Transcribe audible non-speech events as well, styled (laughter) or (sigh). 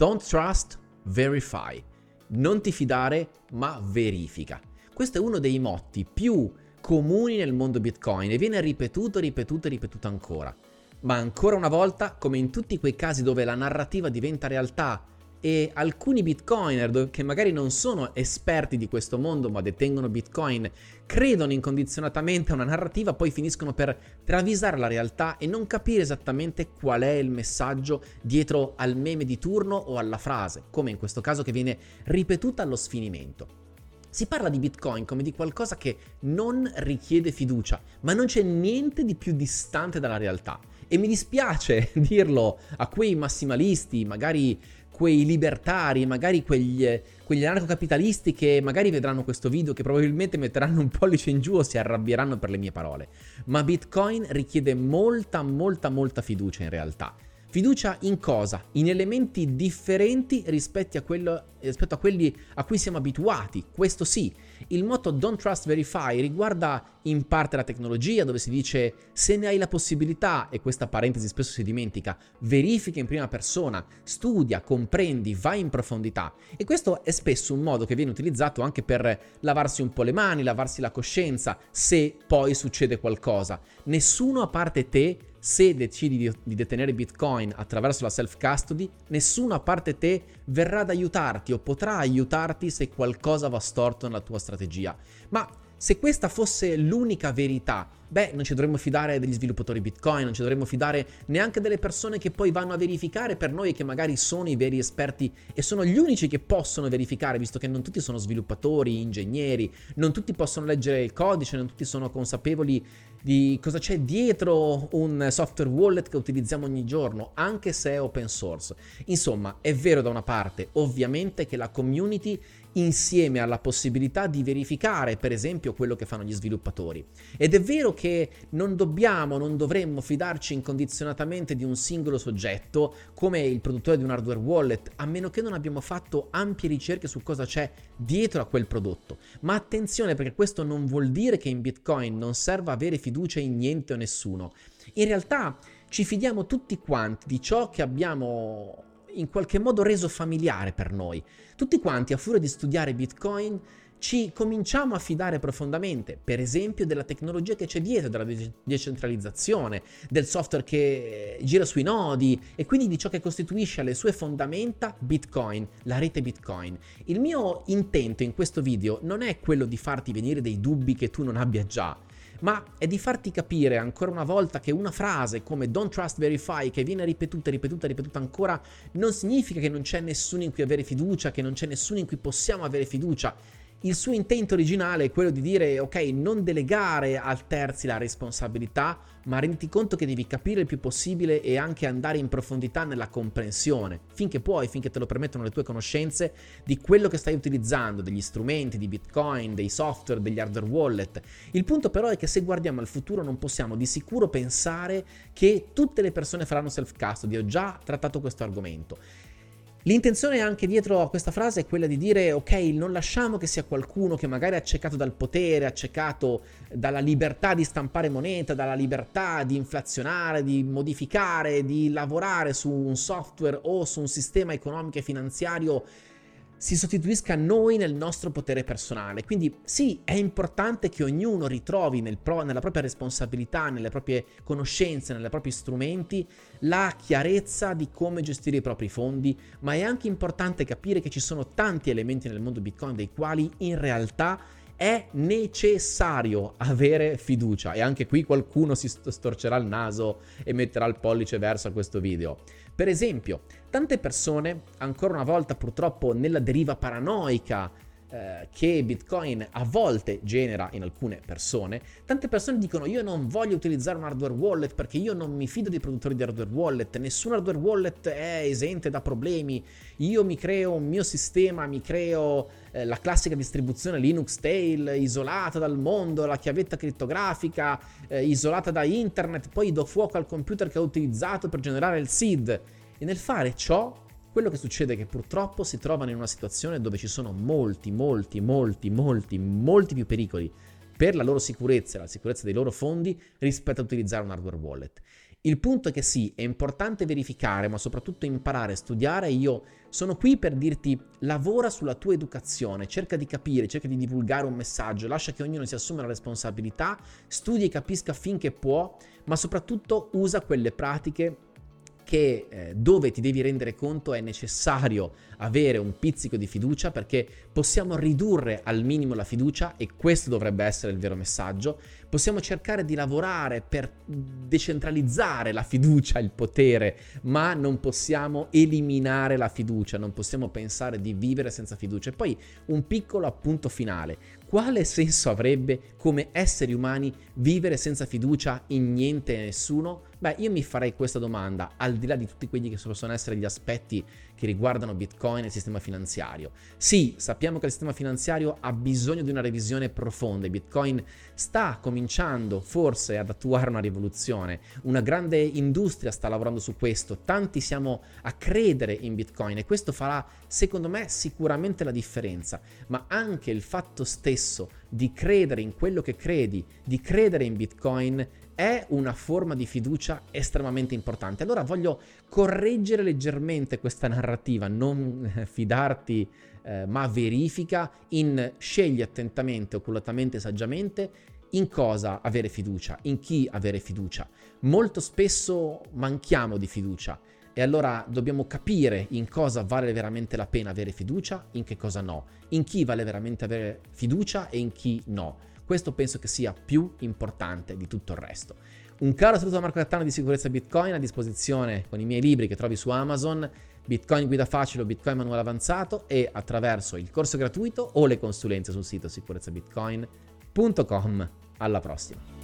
Don't trust, verify. Non ti fidare, ma verifica. Questo è uno dei motti più comuni nel mondo Bitcoin e viene ripetuto, ripetuto e ripetuto ancora. Ma ancora una volta, come in tutti quei casi dove la narrativa diventa realtà e alcuni bitcoiner che magari non sono esperti di questo mondo ma detengono bitcoin credono incondizionatamente a una narrativa poi finiscono per travisare la realtà e non capire esattamente qual è il messaggio dietro al meme di turno o alla frase come in questo caso che viene ripetuta allo sfinimento si parla di Bitcoin come di qualcosa che non richiede fiducia, ma non c'è niente di più distante dalla realtà. E mi dispiace (laughs) dirlo a quei massimalisti, magari quei libertari, magari quegli, quegli anarcocapitalisti che magari vedranno questo video, che probabilmente metteranno un pollice in giù o si arrabbieranno per le mie parole. Ma Bitcoin richiede molta, molta, molta fiducia in realtà. Fiducia in cosa? In elementi differenti rispetto a, quello, rispetto a quelli a cui siamo abituati, questo sì. Il motto Don't Trust Verify riguarda in parte la tecnologia, dove si dice se ne hai la possibilità, e questa parentesi spesso si dimentica, verifica in prima persona, studia, comprendi, vai in profondità. E questo è spesso un modo che viene utilizzato anche per lavarsi un po' le mani, lavarsi la coscienza, se poi succede qualcosa. Nessuno a parte te se decidi di, detenere Bitcoin attraverso la self-custody, nessuno a parte te verrà ad aiutarti o potrà aiutarti se qualcosa va storto nella tua strategia. Ma se questa fosse l'unica verità, beh, non ci dovremmo fidare degli sviluppatori Bitcoin, non ci dovremmo fidare neanche delle persone che poi vanno a verificare per noi e che magari sono i veri esperti e sono gli unici che possono verificare, visto che non tutti sono sviluppatori, ingegneri, non tutti possono leggere il codice, non tutti sono consapevoli di cosa c'è dietro un software wallet che utilizziamo ogni giorno, anche se è open source. Insomma, è vero da una parte, ovviamente, che la community insieme alla possibilità di verificare, per esempio, quello che fanno gli sviluppatori. Ed è vero che non dobbiamo, non dovremmo fidarci incondizionatamente di un singolo soggetto, come il produttore di un hardware wallet, a meno che non abbiamo fatto ampie ricerche su cosa c'è dietro a quel prodotto. Ma attenzione perché questo non vuol dire che in Bitcoin non serva avere fiducia in niente o nessuno. In realtà ci fidiamo tutti quanti di ciò che abbiamo in qualche modo reso familiare per noi. Tutti quanti, a furia di studiare Bitcoin, ci cominciamo a fidare profondamente, per esempio, della tecnologia che c'è dietro, della decentralizzazione, del software che gira sui nodi e quindi di ciò che costituisce alle sue fondamenta Bitcoin, la rete Bitcoin. Il mio intento in questo video non è quello di farti venire dei dubbi che tu non abbia già, ma è di farti capire ancora una volta che una frase come don't trust verify che viene ripetuta, ripetuta, ripetuta ancora non significa che non c'è nessuno in cui avere fiducia, che non c'è nessuno in cui possiamo avere fiducia il suo intento originale è quello di dire ok, non delegare al terzi la responsabilità, ma renditi conto che devi capire il più possibile e anche andare in profondità nella comprensione, finché puoi, finché te lo permettono le tue conoscenze, di quello che stai utilizzando, degli strumenti, di Bitcoin, dei software, degli hardware wallet. Il punto però è che se guardiamo al futuro non possiamo di sicuro pensare che tutte le persone faranno self-custody, ho già trattato questo argomento. L'intenzione anche dietro a questa frase è quella di dire ok, non lasciamo che sia qualcuno che magari è accecato dal potere, accecato dalla libertà di stampare moneta, dalla libertà di inflazionare, di modificare, di lavorare su un software o su un sistema economico e finanziario si sostituisca a noi nel nostro potere personale. Quindi sì, è importante che ognuno ritrovi nel pro- nella propria responsabilità, nelle proprie conoscenze, nei propri strumenti, la chiarezza di come gestire i propri fondi, ma è anche importante capire che ci sono tanti elementi nel mondo Bitcoin dei quali in realtà è necessario avere fiducia e anche qui qualcuno si storcerà il naso e metterà il pollice verso questo video. Per esempio, tante persone, ancora una volta purtroppo nella deriva paranoica eh, che Bitcoin a volte genera in alcune persone, tante persone dicono io non voglio utilizzare un hardware wallet perché io non mi fido dei produttori di hardware wallet, nessun hardware wallet è esente da problemi, io mi creo un mio sistema, mi creo eh, la classica distribuzione Linux Tail isolata dal mondo, la chiavetta crittografica eh, isolata da internet, poi do fuoco al computer che ho utilizzato per generare il seed. E nel fare ciò quello che succede è che purtroppo si trovano in una situazione dove ci sono molti, molti, molti, molti, molti più pericoli per la loro sicurezza e la sicurezza dei loro fondi rispetto a utilizzare un hardware wallet. Il punto è che sì, è importante verificare, ma soprattutto imparare, studiare. Io sono qui per dirti lavora sulla tua educazione, cerca di capire, cerca di divulgare un messaggio, lascia che ognuno si assuma la responsabilità, studi e capisca finché può, ma soprattutto usa quelle pratiche che eh, dove ti devi rendere conto è necessario avere un pizzico di fiducia perché possiamo ridurre al minimo la fiducia e questo dovrebbe essere il vero messaggio. Possiamo cercare di lavorare per decentralizzare la fiducia, il potere, ma non possiamo eliminare la fiducia, non possiamo pensare di vivere senza fiducia. E poi un piccolo appunto finale. Quale senso avrebbe come esseri umani vivere senza fiducia in niente e nessuno? Beh, io mi farei questa domanda, al di là di tutti quelli che possono essere gli aspetti che riguardano Bitcoin e il sistema finanziario. Sì, sappiamo che il sistema finanziario ha bisogno di una revisione profonda Bitcoin sta cominciando forse ad attuare una rivoluzione. Una grande industria sta lavorando su questo, tanti siamo a credere in Bitcoin e questo farà, secondo me, sicuramente la differenza, ma anche il fatto stesso di credere in quello che credi, di credere in Bitcoin è una forma di fiducia estremamente importante. Allora voglio correggere leggermente questa narrativa, non fidarti eh, ma verifica in scegli attentamente, oculatamente, saggiamente in cosa avere fiducia, in chi avere fiducia. Molto spesso manchiamo di fiducia e allora dobbiamo capire in cosa vale veramente la pena avere fiducia, in che cosa no, in chi vale veramente avere fiducia e in chi no. Questo penso che sia più importante di tutto il resto. Un caro saluto da Marco Cattano di Sicurezza Bitcoin a disposizione con i miei libri che trovi su Amazon, Bitcoin Guida Facile o Bitcoin Manuale Avanzato e attraverso il corso gratuito o le consulenze sul sito sicurezzabitcoin.com. Alla prossima!